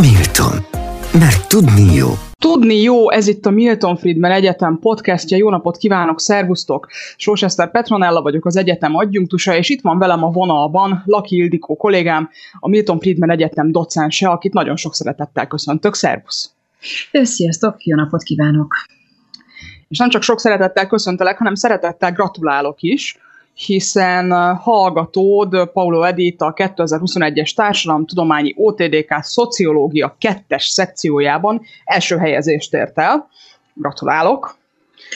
Milton. Mert tudni jó. Tudni jó, ez itt a Milton Friedman Egyetem podcastja. Jó napot kívánok, szervusztok! Sóseszter Petronella vagyok, az egyetem adjunktusa, és itt van velem a vonalban Laki Ildikó kollégám, a Milton Friedman Egyetem docense, akit nagyon sok szeretettel köszöntök. Szervusz! Sziasztok, jó napot kívánok! És nem csak sok szeretettel köszöntelek, hanem szeretettel gratulálok is, hiszen hallgatód Paulo Edith a 2021-es Társadalomtudományi OTDK Szociológia 2-es szekciójában első helyezést ért el. Gratulálok,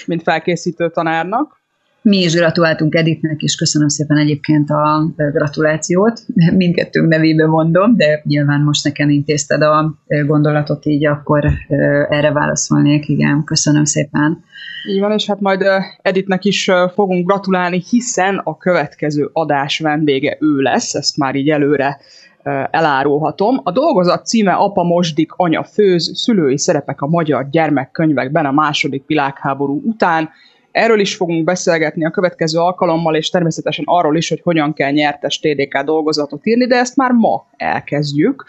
mint felkészítő tanárnak. Mi is gratuláltunk Editnek, és köszönöm szépen egyébként a gratulációt. Mindkettőnk nevében mondom, de nyilván most nekem intézted a gondolatot, így akkor erre válaszolnék. Igen, köszönöm szépen. Így van, és hát majd Editnek is fogunk gratulálni, hiszen a következő adás vendége ő lesz, ezt már így előre elárulhatom. A dolgozat címe Apa Mosdik, Anya Főz, szülői szerepek a magyar gyermekkönyvekben a második világháború után. Erről is fogunk beszélgetni a következő alkalommal, és természetesen arról is, hogy hogyan kell nyertes TDK dolgozatot írni, de ezt már ma elkezdjük.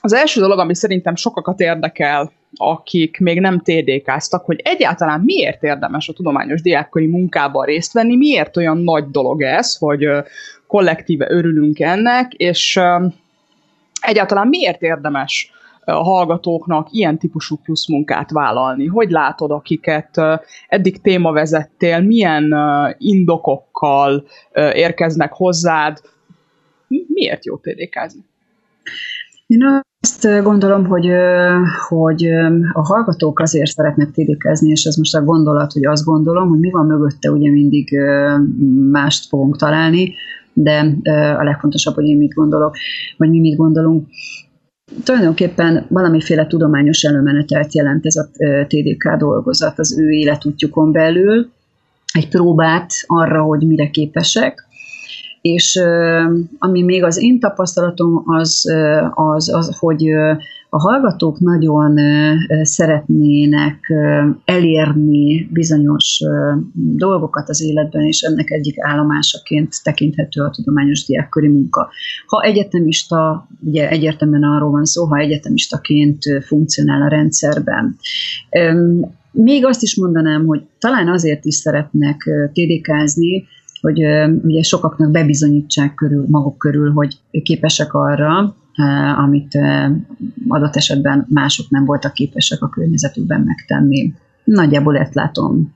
Az első dolog, ami szerintem sokakat érdekel, akik még nem TDK-ztak, hogy egyáltalán miért érdemes a tudományos diákkori munkában részt venni, miért olyan nagy dolog ez, hogy kollektíve örülünk ennek, és egyáltalán miért érdemes a hallgatóknak ilyen típusú plusz munkát vállalni? Hogy látod, akiket eddig témavezettél, milyen indokokkal érkeznek hozzád? Miért jó TDK-zni? Én azt gondolom, hogy, hogy a hallgatók azért szeretnek tédékezni, és ez most a gondolat, hogy azt gondolom, hogy mi van mögötte, ugye mindig mást fogunk találni, de a legfontosabb, hogy én mit gondolok, vagy mi mit gondolunk. Tulajdonképpen valamiféle tudományos előmenetelt jelent ez a TDK dolgozat az ő életútjukon belül, egy próbát arra, hogy mire képesek, és ami még az én tapasztalatom az, az, az hogy a hallgatók nagyon szeretnének elérni bizonyos dolgokat az életben, és ennek egyik állomásaként tekinthető a tudományos diákköri munka. Ha egyetemista, ugye egyértelműen arról van szó, ha egyetemistaként funkcionál a rendszerben. Még azt is mondanám, hogy talán azért is szeretnek TDK-zni, hogy ugye sokaknak bebizonyítsák körül, maguk körül, hogy képesek arra, amit adott esetben mások nem voltak képesek a környezetükben megtenni. Nagyjából ezt látom.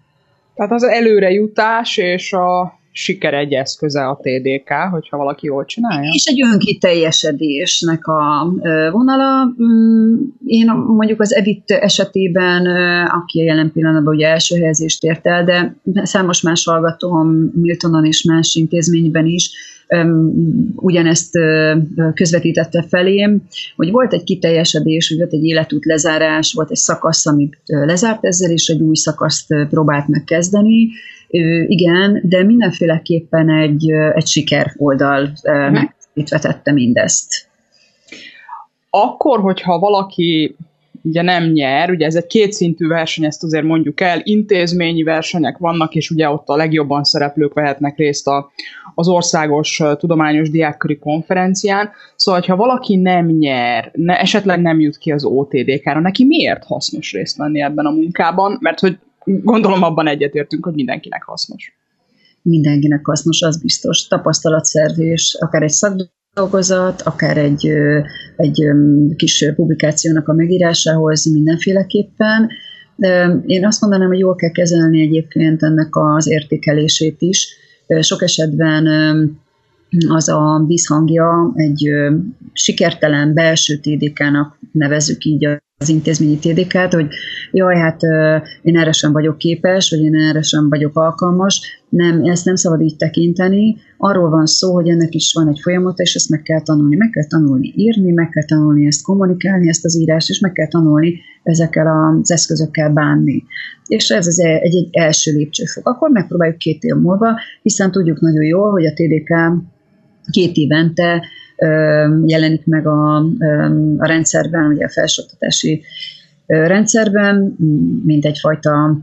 Tehát az előrejutás és a siker egy eszköze a TDK, hogyha valaki jól csinálja. És egy önkiteljesedésnek a vonala. Mm, én mondjuk az Edit esetében, aki a jelen pillanatban ugye első helyezést ért el, de számos más hallgatóm Miltonon és más intézményben is ugyanezt közvetítette felém, hogy volt egy kiteljesedés, hogy volt egy életút lezárás, volt egy szakasz, amit lezárt ezzel, és egy új szakaszt próbált megkezdeni, igen, de mindenféleképpen egy, egy siker oldal uh-huh. megvetette mindezt. Akkor, hogyha valaki ugye nem nyer, ugye ez egy kétszintű verseny, ezt azért mondjuk el, intézményi versenyek vannak, és ugye ott a legjobban szereplők vehetnek részt a, az országos tudományos diákköri konferencián, szóval ha valaki nem nyer, ne, esetleg nem jut ki az OTDK-ra, neki miért hasznos részt venni ebben a munkában, mert hogy gondolom abban egyetértünk, hogy mindenkinek hasznos. Mindenkinek hasznos, az biztos. Tapasztalatszerzés, akár egy szakdolgozat, akár egy, egy kis publikációnak a megírásához mindenféleképpen. Én azt mondanám, hogy jól kell kezelni egyébként ennek az értékelését is. Sok esetben az a vízhangja egy sikertelen belső TDK-nak nevezük így az intézményi TDK-t, hogy jaj, hát én erre sem vagyok képes, vagy én erre sem vagyok alkalmas. Nem, ezt nem szabad így tekinteni. Arról van szó, hogy ennek is van egy folyamata, és ezt meg kell tanulni. Meg kell tanulni írni, meg kell tanulni ezt kommunikálni, ezt az írást, és meg kell tanulni ezekkel az eszközökkel bánni. És ez az e- egy, egy első lépcsőfok. Akkor megpróbáljuk két év múlva, hiszen tudjuk nagyon jól, hogy a TDK két évente jelenik meg a, a rendszerben, ugye a felsőoktatási rendszerben, mint egyfajta...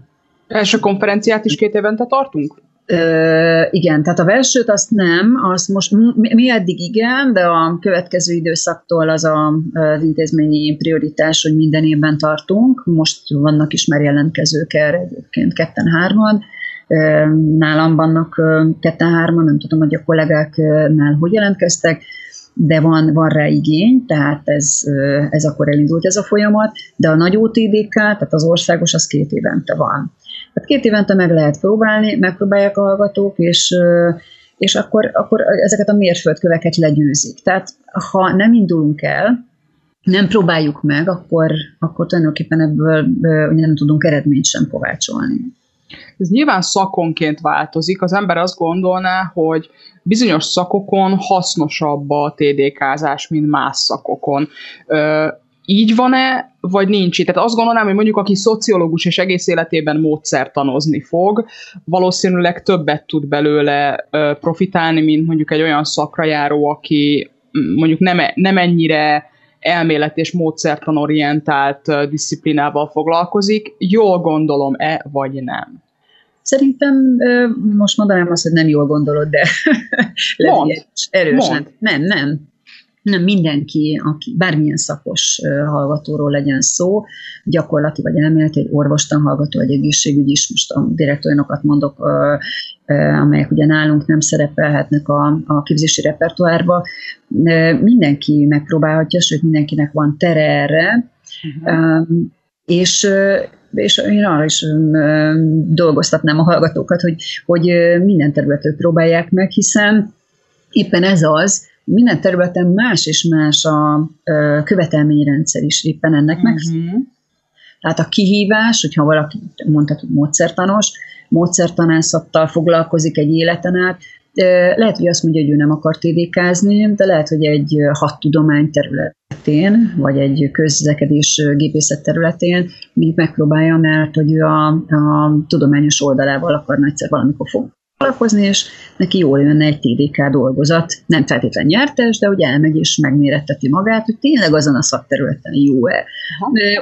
Első konferenciát is két évente tartunk? Ö, igen, tehát a versőt azt nem, azt most mi, mi eddig igen, de a következő időszaktól az a, az intézményi prioritás, hogy minden évben tartunk. Most vannak is már jelentkezők erre egyébként ketten-hárman. Nálam vannak ketten-hárman, nem tudom, hogy a kollégáknál hogy jelentkeztek, de van, van rá igény, tehát ez, ez akkor elindult ez a folyamat, de a nagy OTDK, tehát az országos, az két évente van. Tehát két évente meg lehet próbálni, megpróbálják a hallgatók, és, és akkor, akkor ezeket a mérföldköveket legyőzik. Tehát ha nem indulunk el, nem próbáljuk meg, akkor, akkor tulajdonképpen ebből nem tudunk eredményt sem kovácsolni. Ez nyilván szakonként változik. Az ember azt gondolná, hogy bizonyos szakokon hasznosabb a TDK-zás, mint más szakokon így van-e, vagy nincs így? Tehát azt gondolnám, hogy mondjuk aki szociológus és egész életében módszertanozni fog, valószínűleg többet tud belőle profitálni, mint mondjuk egy olyan szakra járó, aki mondjuk nem, nem ennyire elmélet és módszertanorientált disziplinával foglalkozik. Jól gondolom-e, vagy nem? Szerintem most mondanám azt, hogy nem jól gondolod, de Mond. erősen. Mond. Nem, nem nem mindenki, aki bármilyen szakos hallgatóról legyen szó, gyakorlati vagy elméleti, egy orvostan hallgató, egy egészségügyi is, most a direkt olyanokat mondok, amelyek ugye nálunk nem szerepelhetnek a, a képzési repertoárba. Mindenki megpróbálhatja, sőt mindenkinek van tere erre, uh-huh. és és én arra is dolgoztatnám a hallgatókat, hogy, hogy minden területet próbálják meg, hiszen éppen ez az, minden területen más és más a követelményrendszer is éppen ennek uh-huh. meg. Tehát a kihívás, hogyha valaki mondhatod módszertanos, módszertanászattal foglalkozik egy életen át, lehet, hogy azt mondja, hogy ő nem akar tédékázni, de lehet, hogy egy hat tudomány területén, vagy egy közlekedés gépészet területén még megpróbálja, mert hogy ő a, a tudományos oldalával akar egyszer valamikor fog foglalkozni, és neki jól jönne egy TDK dolgozat, nem feltétlen nyertes, de hogy elmegy és megméretteti magát, hogy tényleg azon a szakterületen jó-e.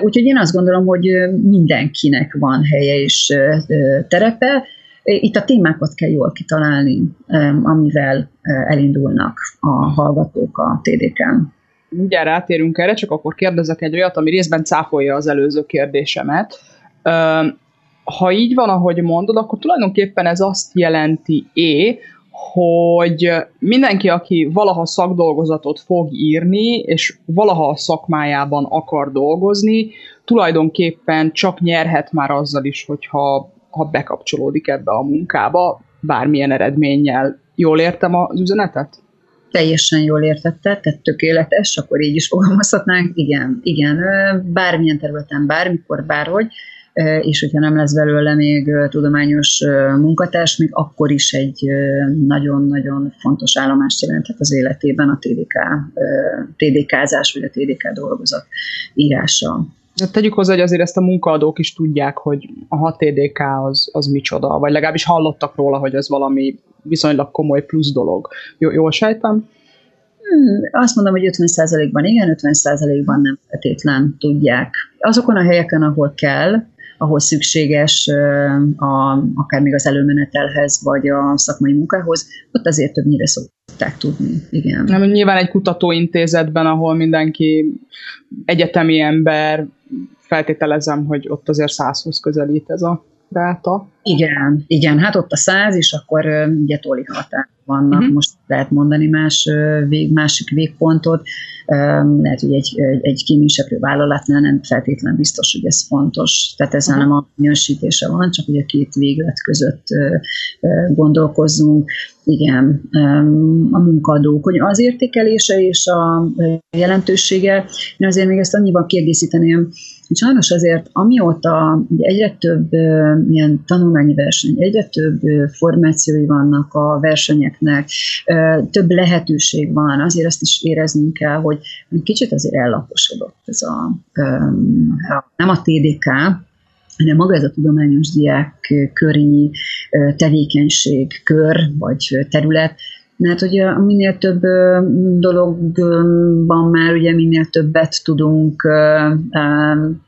Úgyhogy én azt gondolom, hogy mindenkinek van helye és terepe, itt a témákat kell jól kitalálni, amivel elindulnak a hallgatók a TDK-n. Mindjárt rátérünk erre, csak akkor kérdezek egy olyat, ami részben cáfolja az előző kérdésemet ha így van, ahogy mondod, akkor tulajdonképpen ez azt jelenti-é, hogy mindenki, aki valaha szakdolgozatot fog írni, és valaha a szakmájában akar dolgozni, tulajdonképpen csak nyerhet már azzal is, hogyha ha bekapcsolódik ebbe a munkába, bármilyen eredménnyel. Jól értem az üzenetet? Teljesen jól értette, tehát tökéletes, akkor így is fogalmazhatnánk. Igen, igen, bármilyen területen, bármikor, bárhogy és hogyha nem lesz belőle még tudományos munkatárs, még akkor is egy nagyon-nagyon fontos állomást jelenthet az életében a TDK, TDK-zás vagy a TDK dolgozat írása. Tegyük hozzá, hogy azért ezt a munkaadók is tudják, hogy a TDK az, az micsoda, vagy legalábbis hallottak róla, hogy ez valami viszonylag komoly plusz dolog. J- jól sejtem? Hmm, azt mondom, hogy 50%-ban igen, 50%-ban nem feltétlen tudják. Azokon a helyeken, ahol kell, ahol szükséges a, akár még az előmenetelhez, vagy a szakmai munkához, ott azért többnyire szokták tudni. Igen. Nem, nyilván egy kutatóintézetben, ahol mindenki egyetemi ember, feltételezem, hogy ott azért százhoz közelít ez a ráta. Igen, igen, hát ott a száz, és akkor ugye toli határ vannak, uh-huh. most lehet mondani más vég, másik végpontot, lehet, hogy egy, egy kéményseprő vállalatnál nem feltétlen biztos, hogy ez fontos, tehát ezzel uh-huh. nem a minősítése van, csak hogy a két véglet között gondolkozzunk. Igen, a munkadók, hogy az értékelése és a jelentősége, én azért még ezt annyiban kiegészíteném, hogy sajnos azért amióta egyre több ilyen tanulmányi verseny, egyre több formációi vannak a versenyeknek, több lehetőség van, azért azt is éreznünk kell, hogy kicsit azért ellaposodott ez a, nem a TDK, hanem maga ez a tudományos diák köri tevékenység, kör vagy terület, mert ugye minél több dologban már ugye minél többet tudunk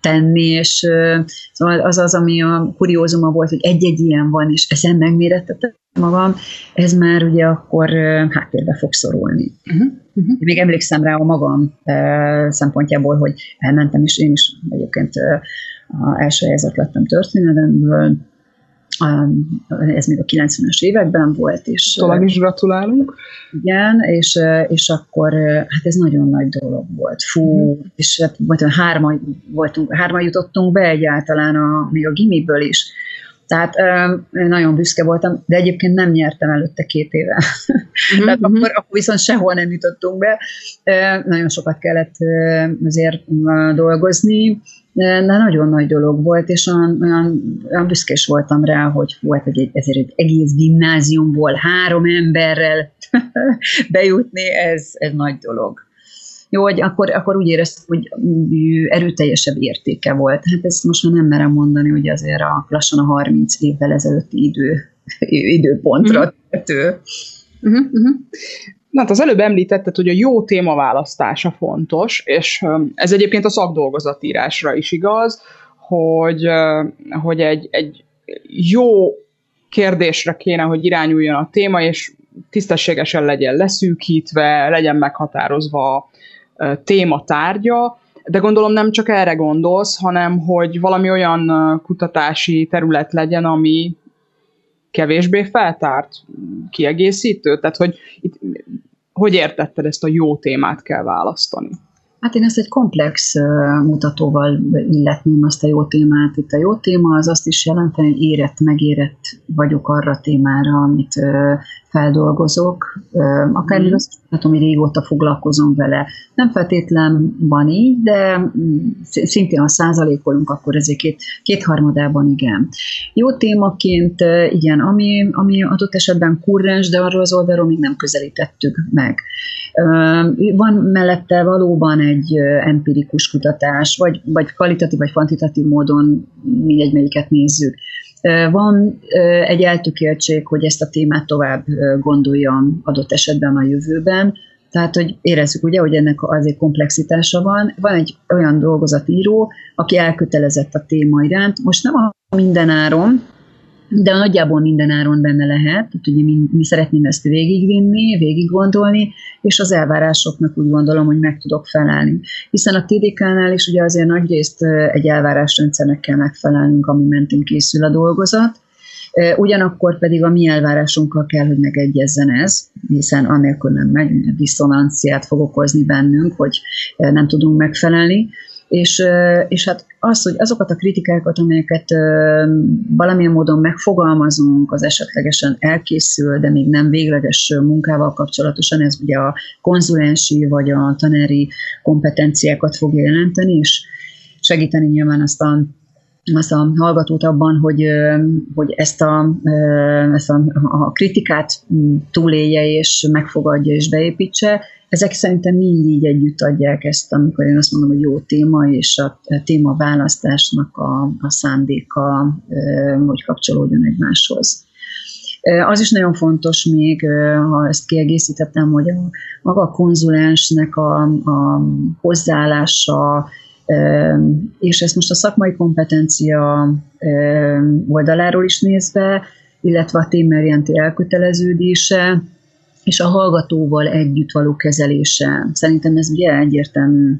tenni, és szóval az az, ami a kuriózuma volt, hogy egy-egy ilyen van, és ezen megmérettetem magam, ez már ugye akkor háttérbe fog szorulni. Uh-huh. Uh-huh. Még emlékszem rá a magam szempontjából, hogy elmentem, és én is egyébként a első helyzet lettem történelemből, ez még a 90-es években volt. És, Tovább is gratulálunk. Igen, és, és akkor hát ez nagyon nagy dolog volt. Fú, mm. és hát hárma, voltunk, hárma jutottunk be egyáltalán a, még a gimiből is. Tehát nagyon büszke voltam, de egyébként nem nyertem előtte két éve. Mm-hmm. Tehát akkor, akkor viszont sehol nem jutottunk be. Nagyon sokat kellett azért dolgozni, de nagyon nagy dolog volt, és olyan, olyan, olyan büszkés voltam rá, hogy volt egy, ezért egy egész gimnáziumból három emberrel bejutni, ez, ez nagy dolog. Jó, hogy akkor, akkor úgy éreztem, hogy erőteljesebb értéke volt. Hát ezt most már nem merem mondani, hogy azért a lassan a 30 évvel ezelőtti idő, időpontra mm-hmm. tető. Uh-huh, uh-huh. Na, hát az előbb említetted, hogy a jó témaválasztása fontos, és ez egyébként a szakdolgozatírásra is igaz, hogy, hogy egy, egy jó kérdésre kéne, hogy irányuljon a téma, és tisztességesen legyen leszűkítve, legyen meghatározva a téma tárgya, de gondolom nem csak erre gondolsz, hanem hogy valami olyan kutatási terület legyen, ami kevésbé feltárt, kiegészítő? Tehát, hogy itt, hogy értetted ezt a jó témát kell választani? Hát én ezt egy komplex mutatóval illetném azt a jó témát. Itt a jó téma az azt is jelenteni, hogy érett, megérett vagyok arra a témára, amit feldolgozok. Akár mm. azt mondhatom, hogy régóta foglalkozom vele. Nem feltétlen van így, de mm, szintén ha százalékolunk, akkor ezért két, kétharmadában igen. Jó témaként igen, ami, ami adott esetben kurrens, de arról az oldalról még nem közelítettük meg. Van mellette valóban egy empirikus kutatás, vagy, vagy kvalitatív, vagy kvantitatív módon mindegy, melyiket nézzük. Van egy eltökéltség, hogy ezt a témát tovább gondoljam adott esetben a jövőben, tehát, hogy érezzük ugye, hogy ennek azért komplexitása van. Van egy olyan dolgozatíró, aki elkötelezett a téma iránt. Most nem a mindenáron, de nagyjából minden áron benne lehet, tehát ugye mi, mi szeretném ezt végigvinni, végig gondolni, és az elvárásoknak úgy gondolom, hogy meg tudok felelni. Hiszen a TDK-nál is ugye azért nagyrészt egy elvárásrendszernek kell megfelelnünk, ami mentén készül a dolgozat, Ugyanakkor pedig a mi elvárásunkkal kell, hogy megegyezzen ez, hiszen annélkül nem megy, diszonanciát fog okozni bennünk, hogy nem tudunk megfelelni és, és hát az, hogy azokat a kritikákat, amelyeket valamilyen módon megfogalmazunk, az esetlegesen elkészül, de még nem végleges munkával kapcsolatosan, ez ugye a konzulensi vagy a tanári kompetenciákat fog jelenteni, és segíteni nyilván azt a azt a hallgatót abban, hogy, hogy ezt, a, ezt a, a kritikát túlélje és megfogadja és beépítse, ezek szerintem mind így együtt adják ezt, amikor én azt mondom, hogy jó téma, és a téma választásnak a, a szándéka, hogy kapcsolódjon egymáshoz. Az is nagyon fontos még, ha ezt kiegészítettem, hogy a, maga a konzulensnek a, a hozzáállása, és ezt most a szakmai kompetencia oldaláról is nézve, illetve a témmerjenti elköteleződése, és a hallgatóval együtt való kezelése. Szerintem ez ugye egyértelmű,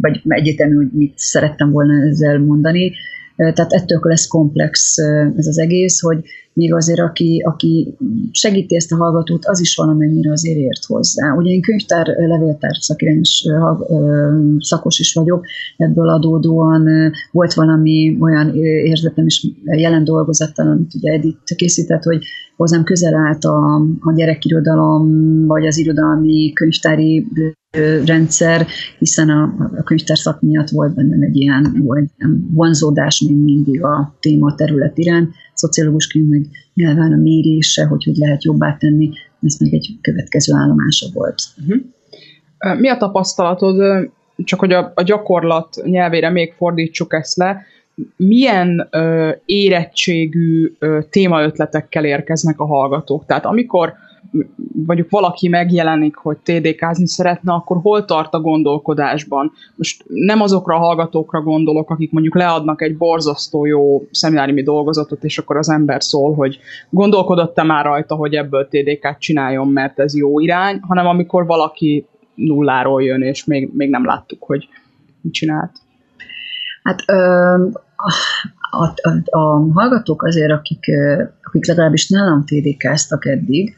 vagy egyértelmű, hogy mit szerettem volna ezzel mondani. Tehát ettől lesz komplex ez az egész, hogy még azért, aki, aki segíti ezt a hallgatót, az is valamennyire azért ért hozzá. Ugye én könyvtár, levéltár szakirányos szakos is vagyok, ebből adódóan volt valami olyan érzetem is jelen dolgozattal, amit ugye Edith készített, hogy hozzám közel állt a, a gyerekirodalom, vagy az irodalmi könyvtári rendszer, hiszen a, a könyvtár szak miatt volt bennem egy ilyen, volt vonzódás még mindig a téma terület iránt, szociológusként meg nyilván a mérése, hogy hogy lehet jobbá tenni, ez meg egy következő állomása volt. Uh-huh. Mi a tapasztalatod, csak hogy a, a gyakorlat nyelvére még fordítsuk ezt le, milyen ö, érettségű ö, témaötletekkel érkeznek a hallgatók? Tehát amikor mondjuk valaki megjelenik, hogy TDK-zni szeretne, akkor hol tart a gondolkodásban? Most nem azokra a hallgatókra gondolok, akik mondjuk leadnak egy borzasztó jó szemináriumi dolgozatot, és akkor az ember szól, hogy gondolkodott-e már rajta, hogy ebből TDK-t csináljon, mert ez jó irány, hanem amikor valaki nulláról jön, és még, még nem láttuk, hogy mit csinált. Hát a, a, a hallgatók azért, akik, akik legalábbis nálam TDK-ztak eddig,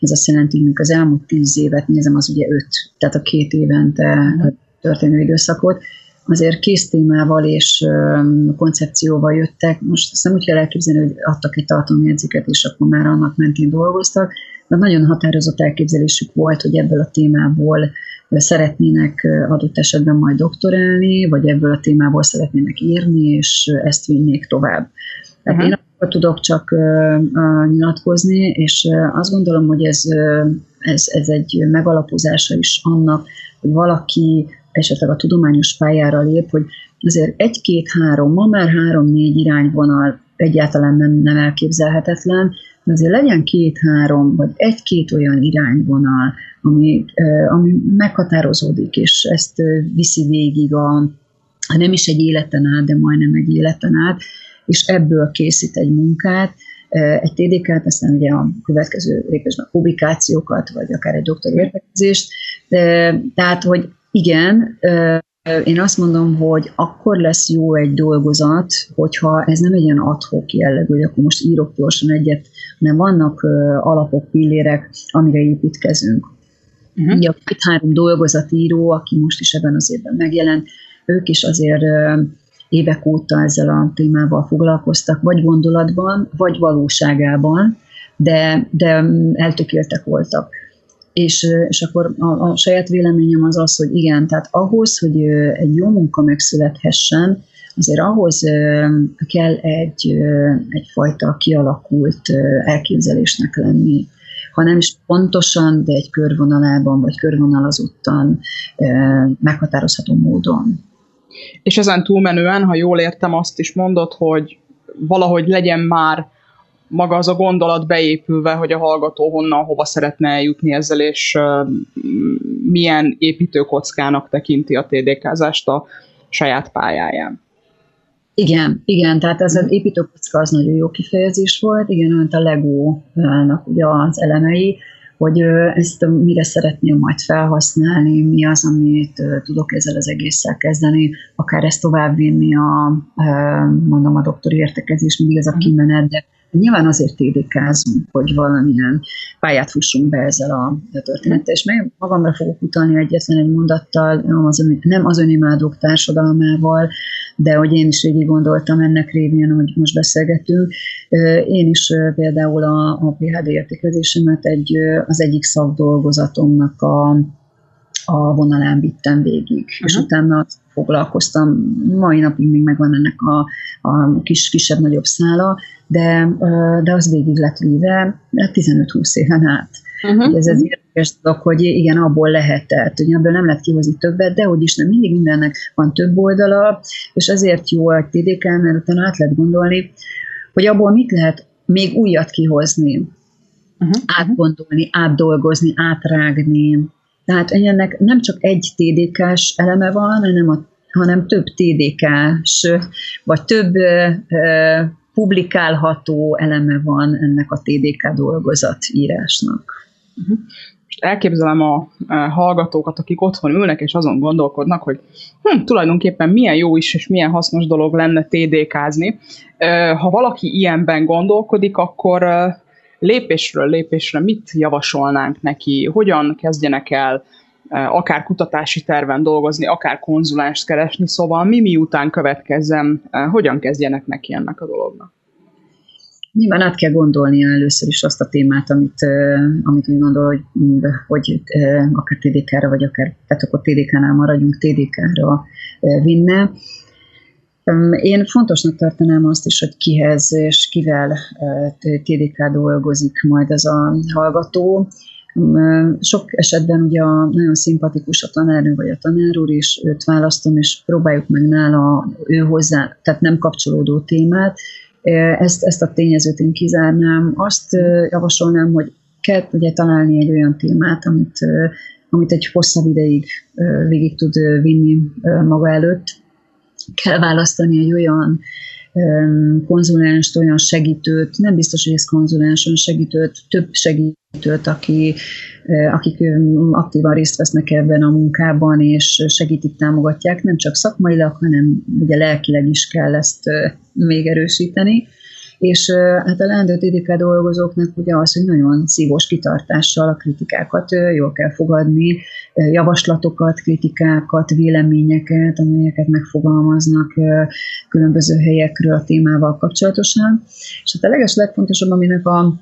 ez azt jelenti, hogy az elmúlt tíz évet nézem, az ugye öt, tehát a két évente történő időszakot, azért kész témával és koncepcióval jöttek. Most azt nem úgy kell elképzelni, hogy adtak egy tartalomjegyzéket, és akkor már annak mentén dolgoztak, de nagyon határozott elképzelésük volt, hogy ebből a témából szeretnének adott esetben majd doktorálni, vagy ebből a témából szeretnének írni, és ezt vinnék tovább. Tehát uh-huh. én akkor tudok csak nyilatkozni, és azt gondolom, hogy ez, ez, ez egy megalapozása is annak, hogy valaki esetleg a tudományos pályára lép, hogy azért egy-két-három, ma már három-négy irányvonal egyáltalán nem, nem elképzelhetetlen, de azért legyen két-három, vagy egy-két olyan irányvonal, ami, ami meghatározódik, és ezt viszi végig a, nem is egy életen át, de majdnem egy életen át, és ebből készít egy munkát, egy TDK-t, aztán ugye a következő lépésben publikációkat, vagy akár egy doktori értekezést. Tehát, hogy igen, én azt mondom, hogy akkor lesz jó egy dolgozat, hogyha ez nem egy ilyen adhok jellegű, hogy akkor most írok gyorsan egyet, hanem vannak alapok, pillérek, amire építkezünk. Uh-huh. Ugye a két-három dolgozatíró, aki most is ebben az évben megjelent, ők is azért évek óta ezzel a témával foglalkoztak, vagy gondolatban, vagy valóságában, de, de eltökéltek voltak. És, és akkor a, a saját véleményem az az, hogy igen, tehát ahhoz, hogy egy jó munka megszülethessen, azért ahhoz kell egy, egyfajta kialakult elképzelésnek lenni ha nem is pontosan, de egy körvonalában vagy körvonalazottan meghatározható módon. És ezen túlmenően, ha jól értem, azt is mondod, hogy valahogy legyen már maga az a gondolat beépülve, hogy a hallgató honnan, hova szeretne eljutni ezzel, és milyen építőkockának tekinti a TDK-zást a saját pályáján. Igen, igen, tehát ez az építőkocka az nagyon jó kifejezés volt, igen, olyan a Lego-nak ugye az elemei, hogy ezt mire szeretném majd felhasználni, mi az, amit tudok ezzel az egésszel kezdeni, akár ezt továbbvinni a, mondom, a doktori értekezés, mindig ez a mhm. kimenet, de Nyilván azért tédékázunk, hogy valamilyen pályát fussunk be ezzel a történettel, és meg magamra fogok utalni egyetlen egy mondattal, nem az, nem az önimádók társadalmával, de hogy én is végig gondoltam ennek révén, hogy most beszélgetünk. Én is például a, a PHD értékezésemet egy, az egyik szakdolgozatomnak a, a vonalán vittem végig, uh-huh. és utána foglalkoztam, mai napig még megvan ennek a, a kis, kisebb-nagyobb szála, de, de az végig lett víve 15-20 éven át. Uh-huh. Ez egy érdekes dolog, hogy igen, abból lehetett, hogy ebből nem lehet kihozni többet, de hogy is nem, mindig mindennek van több oldala, és ezért jó a TDK, mert utána át lehet gondolni, hogy abból mit lehet még újat kihozni, uh-huh. átgondolni, átdolgozni, átrágni. Tehát ennek nem csak egy TDK-s eleme van, hanem, a, hanem több TDK-s, vagy több publikálható eleme van ennek a TDK dolgozatírásnak. Uh-huh. Most elképzelem a hallgatókat, akik otthon ülnek és azon gondolkodnak, hogy hm, tulajdonképpen milyen jó is és milyen hasznos dolog lenne TDK-zni. Ha valaki ilyenben gondolkodik, akkor lépésről lépésre mit javasolnánk neki, hogyan kezdjenek el akár kutatási terven dolgozni, akár konzulást keresni, szóval mi miután következzem, hogyan kezdjenek neki ennek a dolognak? Nyilván át kell gondolni először is azt a témát, amit, amit úgy gondol, hogy, hogy akár TDK-ra, vagy akár, tehát akkor TDK-nál maradjunk, TDK-ra vinne. Én fontosnak tartanám azt is, hogy kihez és kivel TDK dolgozik majd ez a hallgató. Sok esetben ugye a, nagyon szimpatikus a tanárnő vagy a tanár úr, és őt választom, és próbáljuk meg nála ő hozzá, tehát nem kapcsolódó témát. Ezt, ezt a tényezőt én kizárnám. Azt javasolnám, hogy kell ugye találni egy olyan témát, amit, amit egy hosszabb ideig végig tud vinni maga előtt. Kell választani egy olyan konzulenst, olyan segítőt, nem biztos, hogy ez konzulens, olyan segítőt, több segítőt, aki, akik aktívan részt vesznek ebben a munkában, és segítik, támogatják, nem csak szakmailag, hanem ugye lelkileg is kell ezt még erősíteni. És hát a leendő TDK dolgozóknak ugye az, hogy nagyon szívós kitartással a kritikákat jól kell fogadni, javaslatokat, kritikákat, véleményeket, amelyeket megfogalmaznak különböző helyekről a témával kapcsolatosan. És hát a leges legfontosabb, aminek a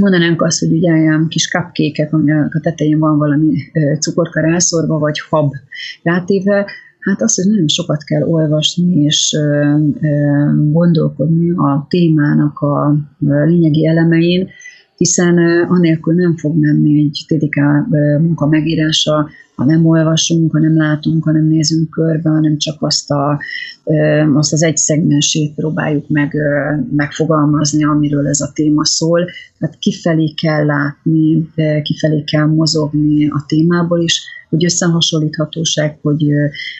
mondanánk azt, hogy ugye ilyen kis cupcake aminek a tetején van valami cukorka rászorva, vagy hab rátéve, Hát az, hogy nagyon sokat kell olvasni és gondolkodni a témának a lényegi elemein, hiszen anélkül nem fog menni egy TDK munka megírása, ha nem olvasunk, ha nem látunk, ha nem nézünk körbe, hanem csak azt, a, azt az egy szegmensét próbáljuk meg, megfogalmazni, amiről ez a téma szól. Tehát kifelé kell látni, kifelé kell mozogni a témából is, hogy összehasonlíthatóság, hogy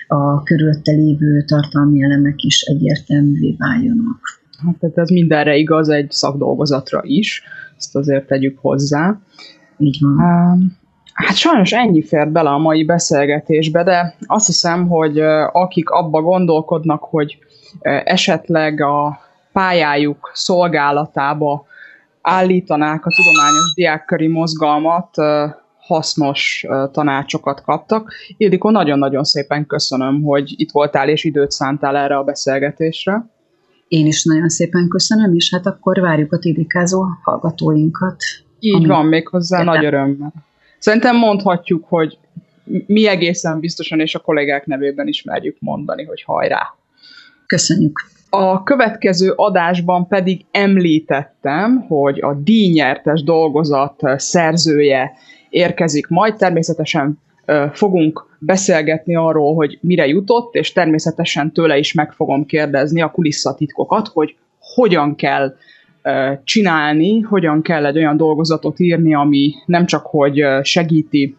a körülötte lévő tartalmi elemek is egyértelművé váljanak. Hát tehát ez mindenre igaz egy szakdolgozatra is, ezt azért tegyük hozzá. Így van. Hát sajnos ennyi fér bele a mai beszélgetésbe, de azt hiszem, hogy akik abba gondolkodnak, hogy esetleg a pályájuk szolgálatába állítanák a tudományos diákköri mozgalmat, hasznos tanácsokat kaptak. Ildikó, nagyon-nagyon szépen köszönöm, hogy itt voltál és időt szántál erre a beszélgetésre. Én is nagyon szépen köszönöm, és hát akkor várjuk a tidikázó hallgatóinkat. Így van, még hozzá nagy örömmel. Szerintem mondhatjuk, hogy mi egészen biztosan, és a kollégák nevében is merjük mondani, hogy hajrá! Köszönjük! A következő adásban pedig említettem, hogy a díjnyertes dolgozat szerzője érkezik majd. Természetesen fogunk beszélgetni arról, hogy mire jutott, és természetesen tőle is meg fogom kérdezni a kulisszatitkokat, hogy hogyan kell csinálni, hogyan kell egy olyan dolgozatot írni, ami nem csak hogy segíti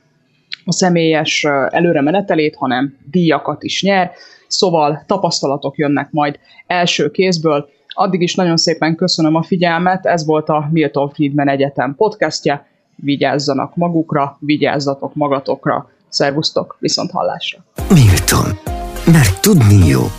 a személyes előre menetelét, hanem díjakat is nyer, szóval tapasztalatok jönnek majd első kézből. Addig is nagyon szépen köszönöm a figyelmet, ez volt a Milton Friedman Egyetem podcastja, vigyázzanak magukra, vigyázzatok magatokra, szervusztok, viszont hallásra! Milton, mert tudni jó.